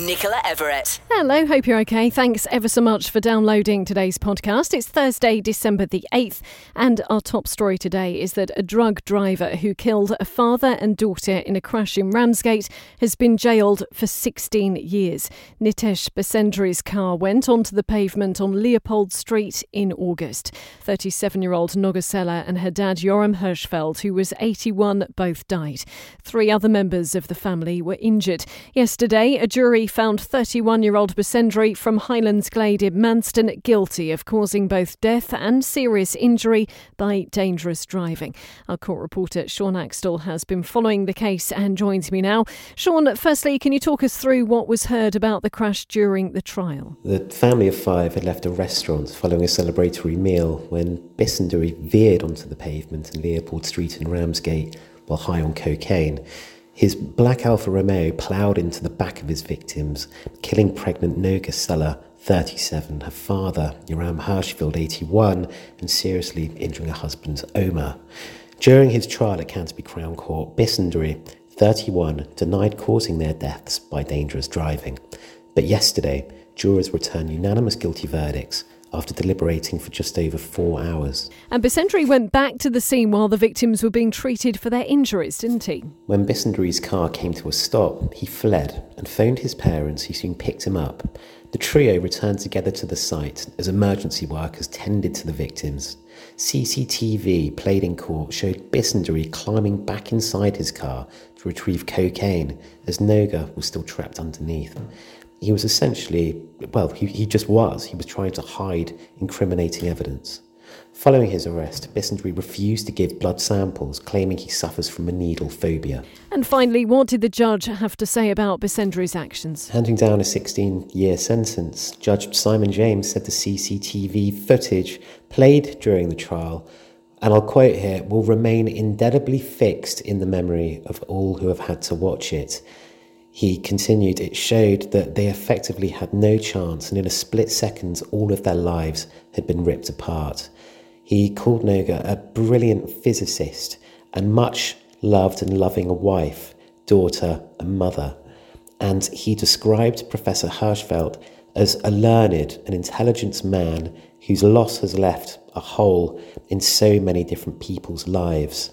Nicola Everett. Hello, hope you're okay. Thanks ever so much for downloading today's podcast. It's Thursday, December the 8th, and our top story today is that a drug driver who killed a father and daughter in a crash in Ramsgate has been jailed for 16 years. Nitesh Bissendary's car went onto the pavement on Leopold Street in August. 37 year old Noga Sella and her dad Yoram Hirschfeld, who was 81, both died. Three other members of the family were injured. Yesterday, a jury found 31 year old Bissendary from Highlands Glade in Manston guilty of causing both death and serious injury by dangerous driving. Our court reporter Sean Axtell has been following the case and joins me now. Sean, firstly, can you talk us through what was heard about the crash during the trial? The family of five had left a restaurant following a celebratory meal when Bissendary veered onto the pavement in Leopold Street in Ramsgate while high on cocaine. His black Alfa Romeo ploughed into the back of his victims, killing pregnant Noga Sella, 37, her father, Yoram Hirschfeld, 81, and seriously injuring her husband, Omar. During his trial at Canterbury Crown Court, Bissendary, 31, denied causing their deaths by dangerous driving. But yesterday, jurors returned unanimous guilty verdicts after deliberating for just over four hours. And Bissendary went back to the scene while the victims were being treated for their injuries, didn't he? When Bissendary's car came to a stop, he fled and phoned his parents, who soon picked him up. The trio returned together to the site as emergency workers tended to the victims. CCTV played in court showed Bissendary climbing back inside his car to retrieve cocaine as Noga was still trapped underneath he was essentially, well, he, he just was. He was trying to hide incriminating evidence. Following his arrest, Bissendary refused to give blood samples, claiming he suffers from a needle phobia. And finally, what did the judge have to say about Bissendary's actions? Handing down a 16 year sentence, Judge Simon James said the CCTV footage played during the trial, and I'll quote here, will remain indelibly fixed in the memory of all who have had to watch it. He continued, it showed that they effectively had no chance, and in a split second, all of their lives had been ripped apart. He called Noga a brilliant physicist and much loved and loving a wife, daughter, and mother. And he described Professor Hirschfeld as a learned and intelligent man whose loss has left a hole in so many different people's lives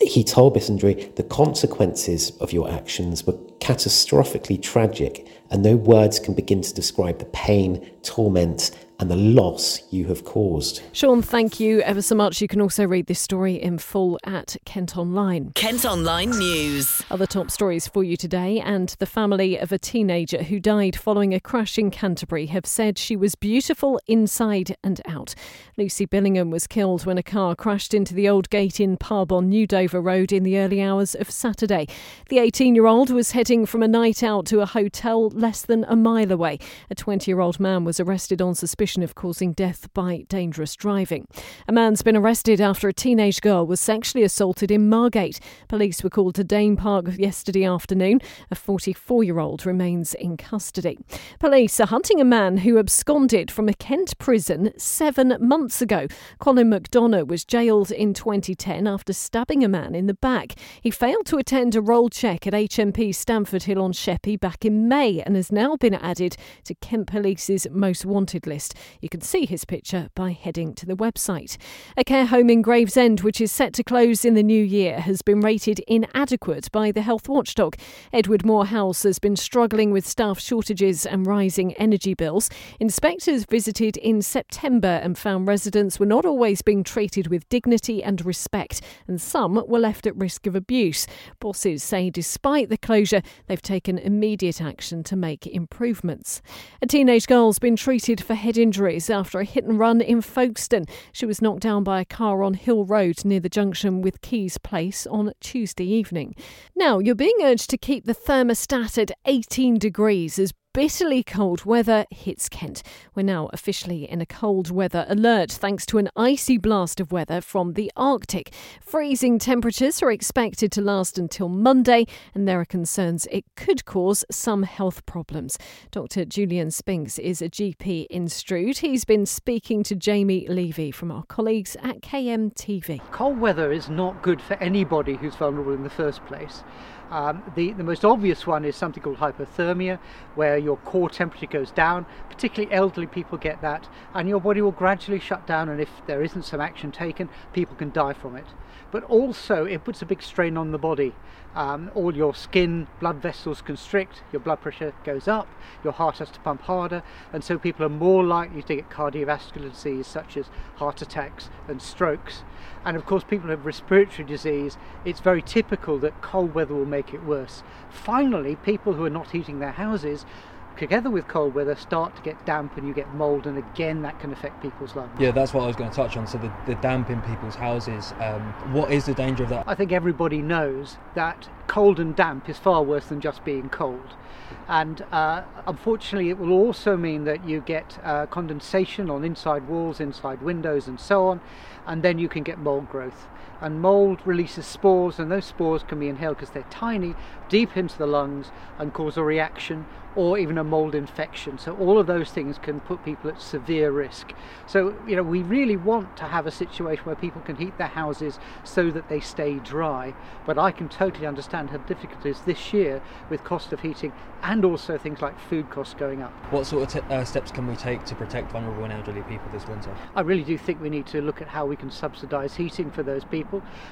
he told Bissendary the consequences of your actions were catastrophically tragic, and no words can begin to describe the pain, torment, and the loss you have caused. Sean, thank you ever so much. You can also read this story in full at Kent Online. Kent Online News. Other top stories for you today, and the family of a teenager who died following a crash in Canterbury have said she was beautiful inside and out. Lucy Billingham was killed when a car crashed into the Old Gate Inn pub New Dover Road in the early hours of Saturday. The 18 year old was heading from a night out to a hotel less than a mile away. A 20 year old man was arrested on suspicion suspicion of causing death by dangerous driving. A man's been arrested after a teenage girl was sexually assaulted in Margate. Police were called to Dane Park yesterday afternoon. A 44 year old remains in custody. Police are hunting a man who absconded from a Kent prison seven months ago. Colin McDonough was jailed in 2010 after stabbing a man in the back. He failed to attend a roll check at HMP Standford Hill on Sheppey back in May and has now been added to Kent Police's most wanted list. You can see his picture by heading to the website. A care home in Gravesend, which is set to close in the new year, has been rated inadequate by the health watchdog. Edward Moore House has been struggling with staff shortages and rising energy bills. Inspectors visited in September and found residents were not always being treated with dignity and respect, and some were left at risk of abuse. Bosses say despite the closure, they've taken immediate action to make improvements. A teenage girl's been treated for head injuries after a hit and run in Folkestone. She was knocked down by a car on Hill Road near the junction with Keys Place on Tuesday evening. Now, you're being urged to keep the thermostat at 18 degrees as bitterly cold weather hits Kent. We're now officially in a cold weather alert thanks to an icy blast of weather from the Arctic. Freezing temperatures are expected to last until Monday, and there are concerns it could cause some health problems. Dr. Julian Spinks is a GP in Strood. He's been speaking to Jamie Levy from our colleagues at KMTV. Cold weather is not good for anybody who's vulnerable in the first place. Um, the, the most obvious one is something called hypothermia, where your core temperature goes down. Particularly elderly people get that, and your body will gradually shut down. And if there isn't some action taken, people can die from it. But also, it puts a big strain on the body. Um, all your skin, blood vessels constrict, your blood pressure goes up, your heart has to pump harder, and so people are more likely to get cardiovascular disease such as heart attacks and strokes. And of course, people who have respiratory disease, it's very typical that cold weather will make it worse. Finally, people who are not heating their houses together with cold weather start to get damp and you get mold and again that can affect people's lungs. Yeah that's what i was going to touch on so the, the damp in people's houses um, what is the danger of that? I think everybody knows that cold and damp is far worse than just being cold. And uh, unfortunately it will also mean that you get uh, condensation on inside walls inside windows and so on and then you can get mold growth and mold releases spores and those spores can be inhaled because they're tiny deep into the lungs and cause a reaction or even a mold infection. So all of those things can put people at severe risk. So, you know, we really want to have a situation where people can heat their houses so that they stay dry. But I can totally understand how difficult it is this year with cost of heating and also things like food costs going up. What sort of t- uh, steps can we take to protect vulnerable and elderly people this winter? I really do think we need to look at how we can subsidise heating for those people.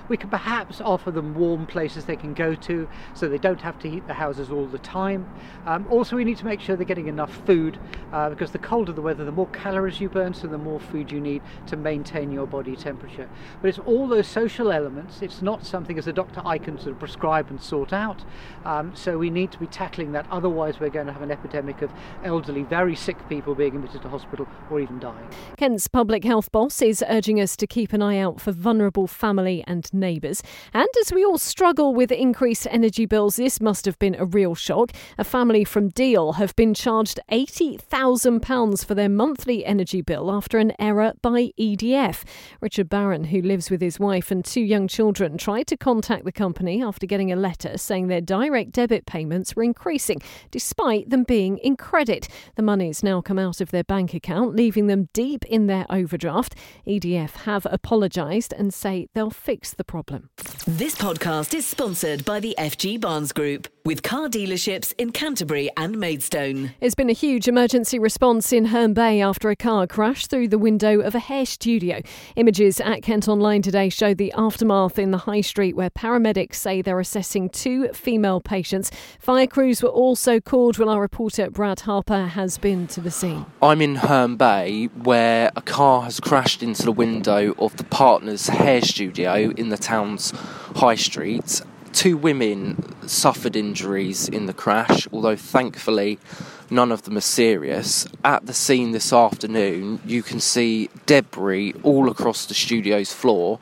We could perhaps offer them warm places they can go to so they don't have to heat the houses all the time. Um, also, we need to make sure they're getting enough food uh, because the colder the weather, the more calories you burn, so the more food you need to maintain your body temperature. But it's all those social elements. It's not something as a doctor I can sort of prescribe and sort out. Um, so we need to be tackling that. Otherwise, we're going to have an epidemic of elderly, very sick people being admitted to hospital or even dying. Kent's public health boss is urging us to keep an eye out for vulnerable family and neighbours. And as we all struggle with increased energy bills, this must have been a real shock. A family from Deal have been charged £80,000 for their monthly energy bill after an error by EDF. Richard Barron, who lives with his wife and two young children, tried to contact the company after getting a letter saying their direct debit payments were increasing, despite them being in credit. The money's now come out of their bank account, leaving them deep in their overdraft. EDF have apologised and say they'll fix the problem. This podcast is sponsored by the FG Barnes Group, with car dealerships in Canterbury and Maidstone. It's been a huge emergency response in Herne Bay after a car crashed through the window of a hair studio. Images at Kent Online today show the aftermath in the high street where paramedics say they're assessing two female patients. Fire crews were also called while our reporter Brad Harper has been to the scene. I'm in Herne Bay where a car has crashed into the window of the partner's hair studio in the town's high street Two women suffered injuries in the crash, although thankfully none of them are serious. At the scene this afternoon, you can see debris all across the studio's floor,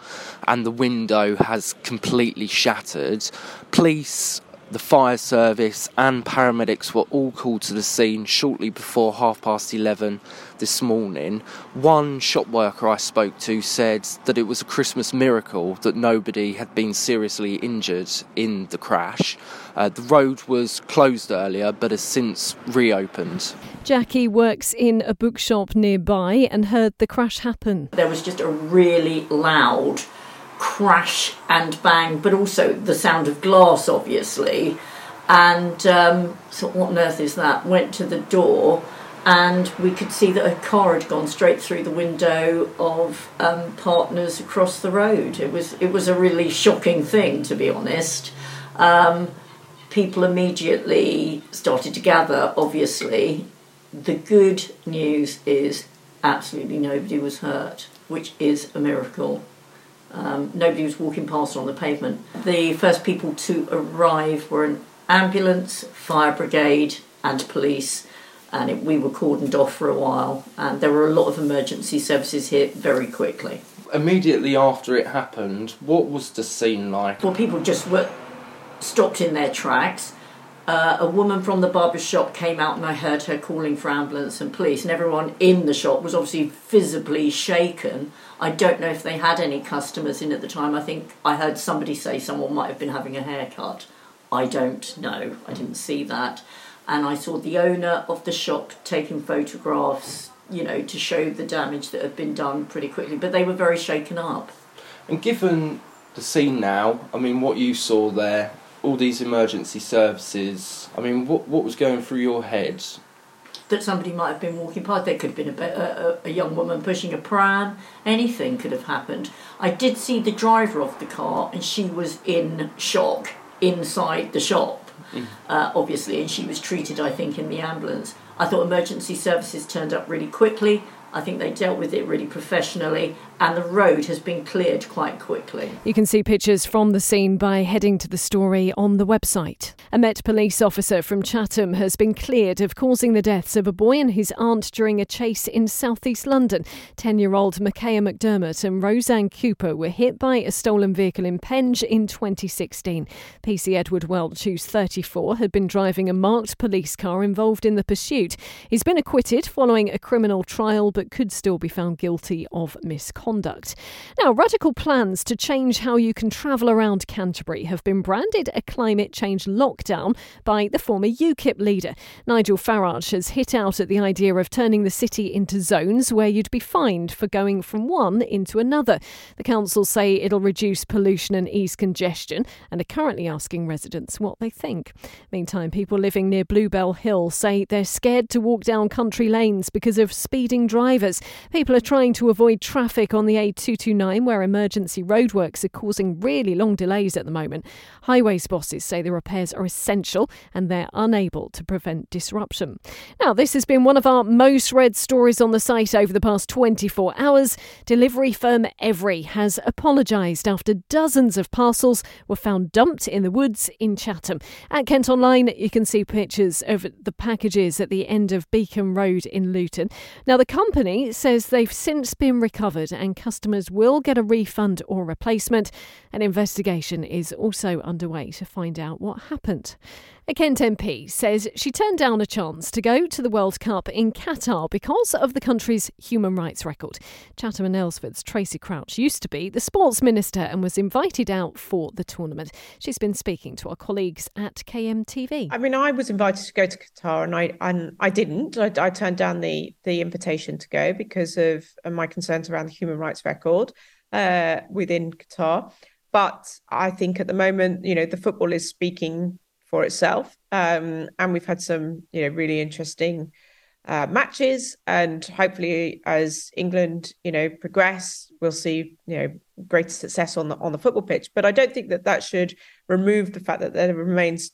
and the window has completely shattered. Police the fire service and paramedics were all called to the scene shortly before half past 11 this morning. One shop worker I spoke to said that it was a Christmas miracle that nobody had been seriously injured in the crash. Uh, the road was closed earlier but has since reopened. Jackie works in a bookshop nearby and heard the crash happen. There was just a really loud crash and bang, but also the sound of glass, obviously. And um, so, what on earth is that? Went to the door, and we could see that a car had gone straight through the window of um, partners across the road. It was it was a really shocking thing, to be honest. Um, people immediately started to gather. Obviously, the good news is absolutely nobody was hurt, which is a miracle. Um, nobody was walking past on the pavement. The first people to arrive were an ambulance, fire brigade, and police. And it, we were cordoned off for a while, and there were a lot of emergency services here very quickly. Immediately after it happened, what was the scene like? Well, people just were stopped in their tracks. Uh, a woman from the barber shop came out and I heard her calling for ambulance and police, and everyone in the shop was obviously visibly shaken. I don't know if they had any customers in at the time. I think I heard somebody say someone might have been having a haircut. I don't know. I didn't see that. And I saw the owner of the shop taking photographs, you know, to show the damage that had been done pretty quickly. But they were very shaken up. And given the scene now, I mean, what you saw there, all these emergency services, I mean, what, what was going through your head? That somebody might have been walking past. There could have been a, a, a young woman pushing a pram. Anything could have happened. I did see the driver of the car, and she was in shock inside the shop, mm. uh, obviously, and she was treated, I think, in the ambulance. I thought emergency services turned up really quickly. I think they dealt with it really professionally, and the road has been cleared quite quickly. You can see pictures from the scene by heading to the story on the website. A Met police officer from Chatham has been cleared of causing the deaths of a boy and his aunt during a chase in southeast London. 10 year old Micaiah McDermott and Roseanne Cooper were hit by a stolen vehicle in Penge in 2016. PC Edward Welch, who's 34, had been driving a marked police car involved in the pursuit. He's been acquitted following a criminal trial but could still be found guilty of misconduct conduct. Now, radical plans to change how you can travel around Canterbury have been branded a climate change lockdown by the former UKIP leader. Nigel Farage has hit out at the idea of turning the city into zones where you'd be fined for going from one into another. The council say it'll reduce pollution and ease congestion and are currently asking residents what they think. Meantime, people living near Bluebell Hill say they're scared to walk down country lanes because of speeding drivers. People are trying to avoid traffic on the A229 where emergency roadworks are causing really long delays at the moment. Highways bosses say the repairs are essential and they're unable to prevent disruption. Now, this has been one of our most read stories on the site over the past 24 hours. Delivery firm Evri has apologised after dozens of parcels were found dumped in the woods in Chatham. At Kent Online, you can see pictures of the packages at the end of Beacon Road in Luton. Now, the company says they've since been recovered and customers will get a refund or replacement. An investigation is also underway to find out what happened. A Kent MP says she turned down a chance to go to the World Cup in Qatar because of the country's human rights record. Chatham and Aylesford's Tracey Crouch used to be the sports minister and was invited out for the tournament. She's been speaking to our colleagues at KMTV. I mean, I was invited to go to Qatar and I and I didn't. I, I turned down the the invitation to go because of my concerns around the human rights record uh, within Qatar. But I think at the moment, you know, the football is speaking for itself. Um, and we've had some, you know, really interesting uh, matches. And hopefully, as England, you know, progress, we'll see, you know, greater success on the on the football pitch. But I don't think that that should remove the fact that there remains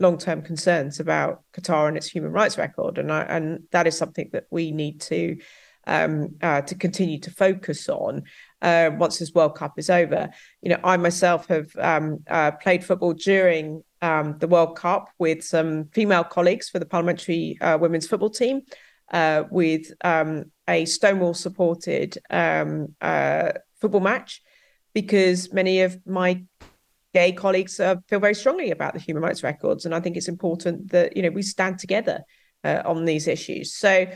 long-term concerns about Qatar and its human rights record, and I, and that is something that we need to um, uh, to continue to focus on uh, once this World Cup is over. You know, I myself have um, uh, played football during um, the World Cup with some female colleagues for the parliamentary uh, women's football team, uh, with um, a Stonewall supported um, uh, football match, because many of my gay colleagues uh, feel very strongly about the human rights records, and I think it's important that you know we stand together on these issues. So,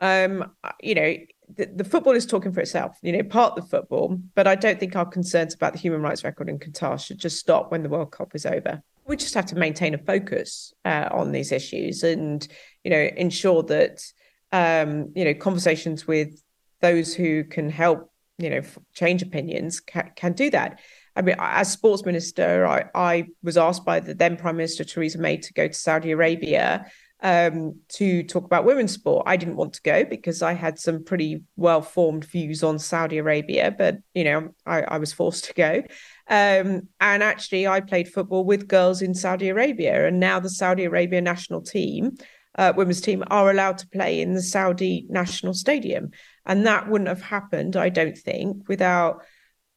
um, you know. The, the, football is talking for itself, you know, part of the football, but I don't think our concerns about the human rights record in Qatar should just stop when the World Cup is over. We just have to maintain a focus uh, on these issues and you know ensure that um, you know conversations with those who can help you know change opinions can, can do that. I mean as sports minister I, I was asked by the then prime minister theresa may to go to saudi arabia um, to talk about women's sport. I didn't want to go because I had some pretty well formed views on Saudi Arabia, but you know, I, I was forced to go. Um, and actually, I played football with girls in Saudi Arabia, and now the Saudi Arabia national team, uh, women's team, are allowed to play in the Saudi national stadium. And that wouldn't have happened, I don't think, without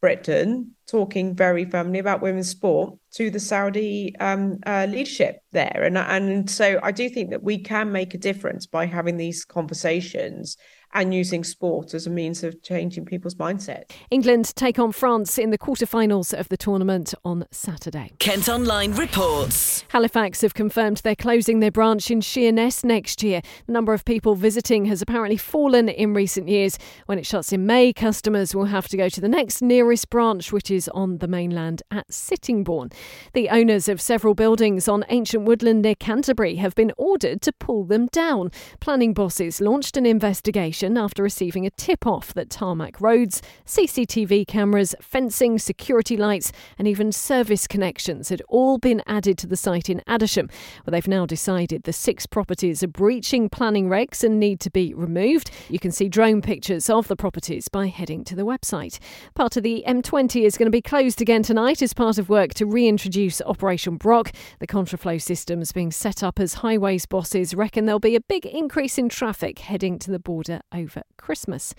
Britain talking very firmly about women's sport to the Saudi um, uh, leadership there, and and so I do think that we can make a difference by having these conversations and using sport as a means of changing people's mindset. England take on France in the quarterfinals of the tournament on Saturday. Kent Online reports. Halifax have confirmed they're closing their branch in Sheerness next year. The number of people visiting has apparently fallen in recent years. When it shuts in May, customers will have to go to the next nearest branch, which is on the mainland at Sittingbourne. The owners of several buildings on ancient woodland near Canterbury have been ordered to pull them down. Planning bosses launched an investigation after receiving a tip off that tarmac roads, CCTV cameras, fencing, security lights, and even service connections had all been added to the site in Adisham. where they've now decided the six properties are breaching planning regs and need to be removed. You can see drone pictures of the properties by heading to the website. Part of the M20 is going to be closed again tonight as part of work to reintroduce Operation Brock. The contraflow system's being set up as highways bosses reckon there'll be a big increase in traffic heading to the border over Christmas.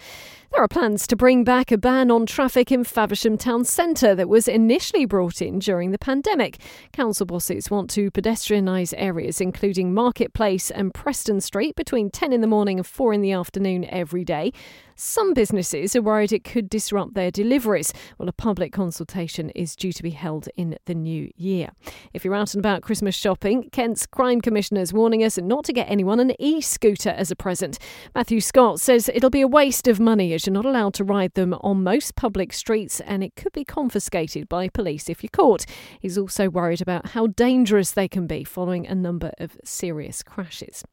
There are plans to bring back a ban on traffic in Faversham town centre that was initially brought in during the pandemic. Council bosses want to pedestrianise areas including Marketplace and Preston Street between 10 in the morning and 4 in the afternoon every day. Some businesses are worried it could disrupt their deliveries. Well, a public consultation is due to be held in the new year. If you're out and about Christmas shopping, Kent's Crime Commissioner is warning us not to get anyone an e scooter as a present. Matthew Scott says it'll be a waste of money as you're not allowed to ride them on most public streets and it could be confiscated by police if you're caught. He's also worried about how dangerous they can be following a number of serious crashes.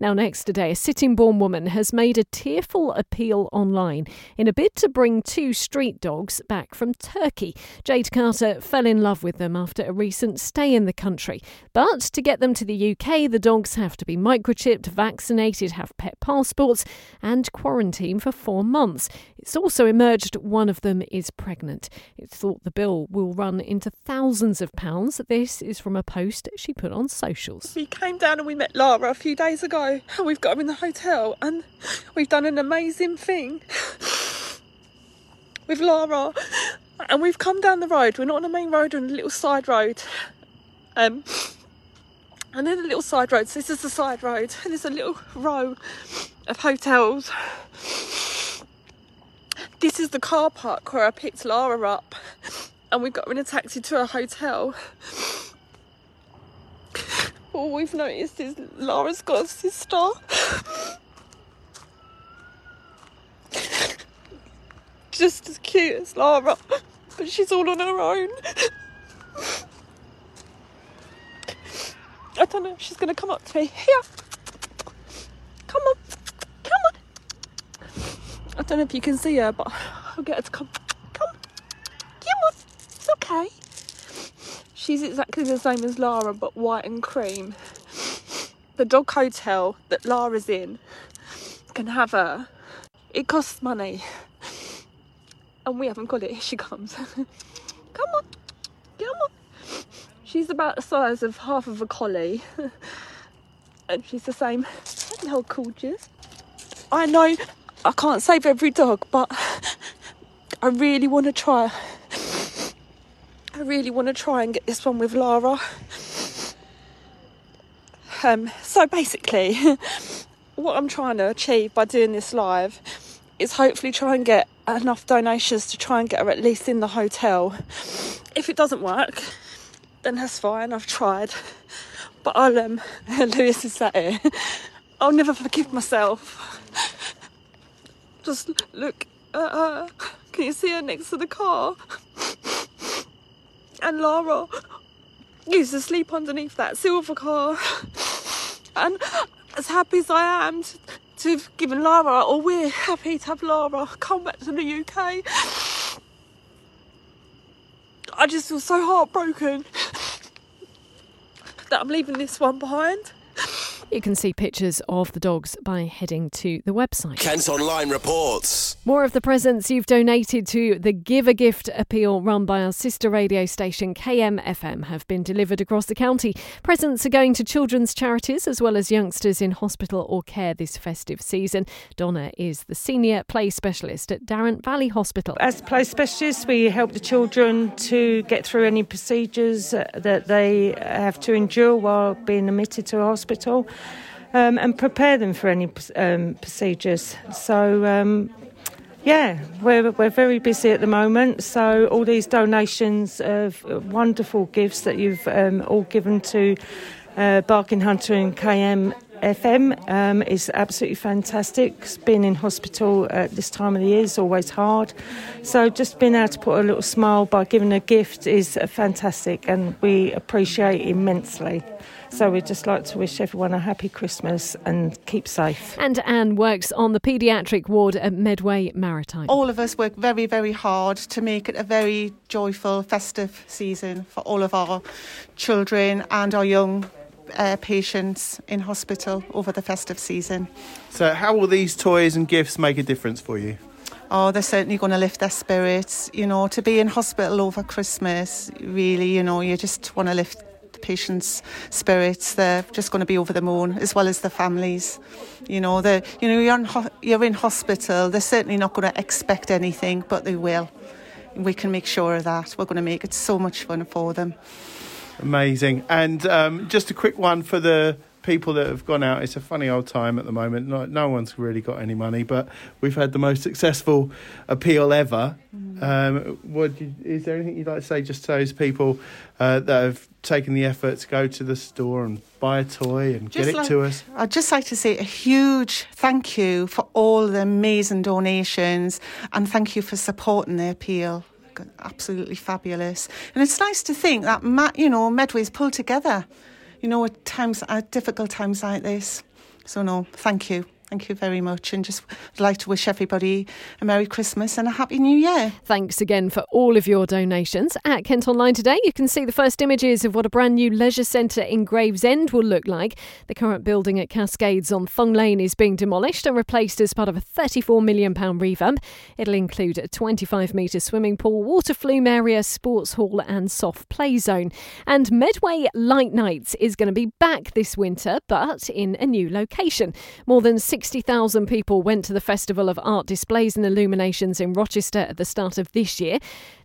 Now, next today, a Sittingbourne woman has made a tearful appeal online in a bid to bring two street dogs back from Turkey. Jade Carter fell in love with them after a recent stay in the country. But to get them to the UK, the dogs have to be microchipped, vaccinated, have pet passports, and quarantined for four months. It's also emerged one of them is pregnant. It's thought the bill will run into thousands of pounds. This is from a post she put on socials. We came down and we met Lara a few days days ago. We've got her in the hotel and we've done an amazing thing with Lara. And we've come down the road. We're not on the main road, we're on a little side road. Um, and then a little side road. So this is the side road. And there's a little row of hotels. This is the car park where I picked Lara up. And we got her in a taxi to a hotel all we've noticed is Lara's got a sister. Just as cute as Lara, but she's all on her own. I don't know if she's going to come up to me. Here. Come on. Come on. I don't know if you can see her, but I'll get her to come. Come. Come on. It's okay. She's exactly the same as Lara, but white and cream. The dog hotel that Lara's in can have her. It costs money. And we haven't got it. Here she comes. come on. Come on. She's about the size of half of a collie. and she's the same. Hello, gorgeous. I know I can't save every dog, but I really want to try. I really want to try and get this one with Lara. Um, so basically, what I'm trying to achieve by doing this live is hopefully try and get enough donations to try and get her at least in the hotel. If it doesn't work, then that's fine. I've tried, but I'll um. Lewis is sat here. I'll never forgive myself. Just look at her. Can you see her next to the car? And Lara used to sleep underneath that silver car. And as happy as I am to, to have given Lara, or we're happy to have Lara come back to the UK, I just feel so heartbroken that I'm leaving this one behind. You can see pictures of the dogs by heading to the website. Kent Online reports. More of the presents you've donated to the Give a Gift appeal run by our sister radio station KMFM have been delivered across the county. Presents are going to children's charities as well as youngsters in hospital or care this festive season. Donna is the senior play specialist at Darent Valley Hospital. As play specialists, we help the children to get through any procedures uh, that they have to endure while being admitted to a hospital. Um, and prepare them for any um, procedures. So, um, yeah, we're, we're very busy at the moment. So, all these donations of wonderful gifts that you've um, all given to uh, Barking Hunter and KM FM um, is absolutely fantastic. Being in hospital at this time of the year is always hard. So just being able to put a little smile by giving a gift is uh, fantastic and we appreciate immensely. So we'd just like to wish everyone a happy Christmas and keep safe. And Anne works on the paediatric ward at Medway Maritime. All of us work very, very hard to make it a very joyful, festive season for all of our children and our young uh, patients in hospital over the festive season. So, how will these toys and gifts make a difference for you? Oh, they're certainly going to lift their spirits. You know, to be in hospital over Christmas, really, you know, you just want to lift the patients' spirits. They're just going to be over the moon, as well as the families. You know, the you know you're in, ho- you're in hospital. They're certainly not going to expect anything, but they will. We can make sure of that. We're going to make it so much fun for them. Amazing. And um, just a quick one for the people that have gone out. It's a funny old time at the moment. No, no one's really got any money, but we've had the most successful appeal ever. Mm. Um, what you, is there anything you'd like to say just to those people uh, that have taken the effort to go to the store and buy a toy and just get it like, to us? I'd just like to say a huge thank you for all the amazing donations and thank you for supporting the appeal absolutely fabulous. And it's nice to think that, you know, Medway's pulled together, you know, at times, at difficult times like this. So, no, thank you. Thank you very much. And just would like to wish everybody a Merry Christmas and a Happy New Year. Thanks again for all of your donations. At Kent Online today, you can see the first images of what a brand new leisure centre in Gravesend will look like. The current building at Cascades on Thong Lane is being demolished and replaced as part of a £34 million revamp. It'll include a 25 metre swimming pool, water flume area, sports hall, and soft play zone. And Medway Light Nights is going to be back this winter, but in a new location. More than 60,000 people went to the Festival of Art Displays and Illuminations in Rochester at the start of this year.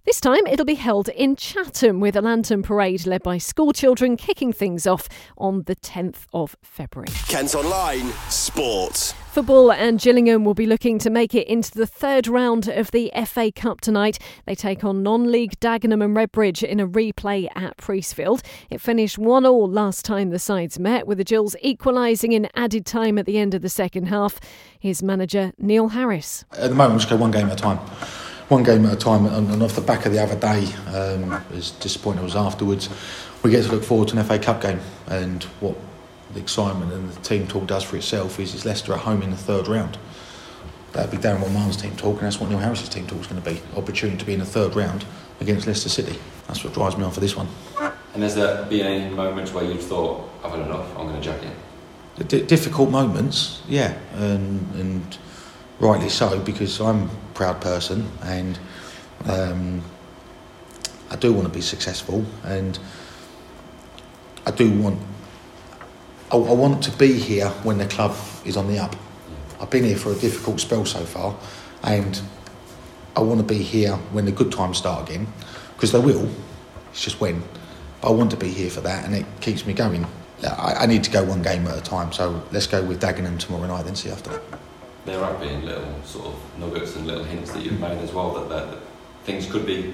This time it'll be held in Chatham with a lantern parade led by schoolchildren kicking things off on the 10th of February. Kent Online Sport. Football and Gillingham will be looking to make it into the third round of the FA Cup tonight. They take on non league Dagenham and Redbridge in a replay at Priestfield. It finished 1 all last time the sides met, with the Gills equalising in added time at the end of the second half. His manager Neil Harris. At the moment, we just go one game at a time one game at a time. And, off the back of the other day, um, as disappointing as afterwards, we get to look forward to an FA Cup game. And what the excitement and the team talk does for itself is it's Leicester at home in the third round. That'd be Darren Milne's team talk, and that's what Neil Harris's team talk is going to be. Opportunity to be in the third round against Leicester City. That's what drives me on for this one. And has there been any moments where you've thought, I've had enough, I'm going to jack in? D- difficult moments, yeah, and, and rightly so because I'm a proud person and um, I do want to be successful and I do want I, I, want to be here when the club is on the up. I've been here for a difficult spell so far and I want to be here when the good times start again because they will. It's just when. But I want to be here for that and it keeps me going. I, I need to go one game at a time, so let's go with Dagenham tomorrow night, then see after that there have been little sort of nuggets and little hints that you've made as well that, that, that things could be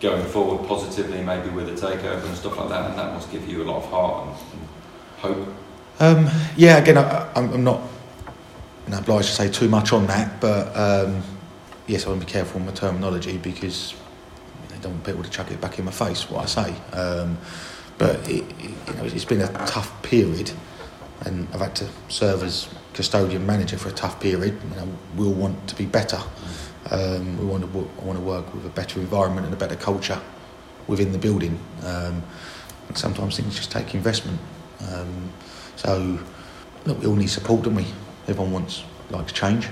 going forward positively, maybe with a takeover and stuff like that, and that must give you a lot of heart and, and hope. Um, yeah, again, I, am not obliged to say too much on that, but um, yes, I want to be careful with my terminology because I don't want people to chuck it back in my face what I say. Um, but it, it, you know, it's been a tough period, and I've had to serve as custodian manager for a tough period. You know, we'll want to be better. Um, we want to want to work with a better environment and a better culture within the building. Um, sometimes things just take investment. Um, so look, we all need support, don't we? Everyone wants likes change.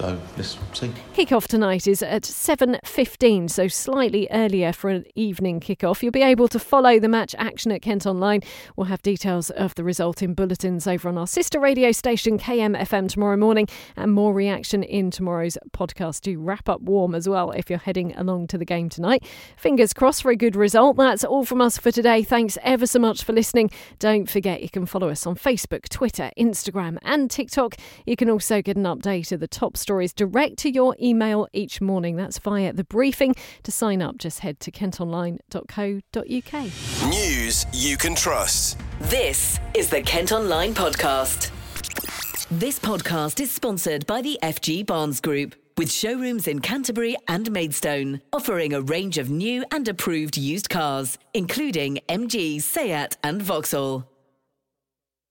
So let's see. Kick-off tonight is at 7.15, so slightly earlier for an evening kick-off. You'll be able to follow the match action at Kent Online. We'll have details of the result in bulletins over on our sister radio station KMFM tomorrow morning and more reaction in tomorrow's podcast. Do wrap up warm as well if you're heading along to the game tonight. Fingers crossed for a good result. That's all from us for today. Thanks ever so much for listening. Don't forget you can follow us on Facebook, Twitter, Instagram and TikTok. You can also get an update of the top stories stories direct to your email each morning. That's via the briefing. To sign up, just head to kentonline.co.uk. News you can trust. This is the Kent Online Podcast. This podcast is sponsored by the FG Barnes Group, with showrooms in Canterbury and Maidstone, offering a range of new and approved used cars, including MG, Seat, and Vauxhall.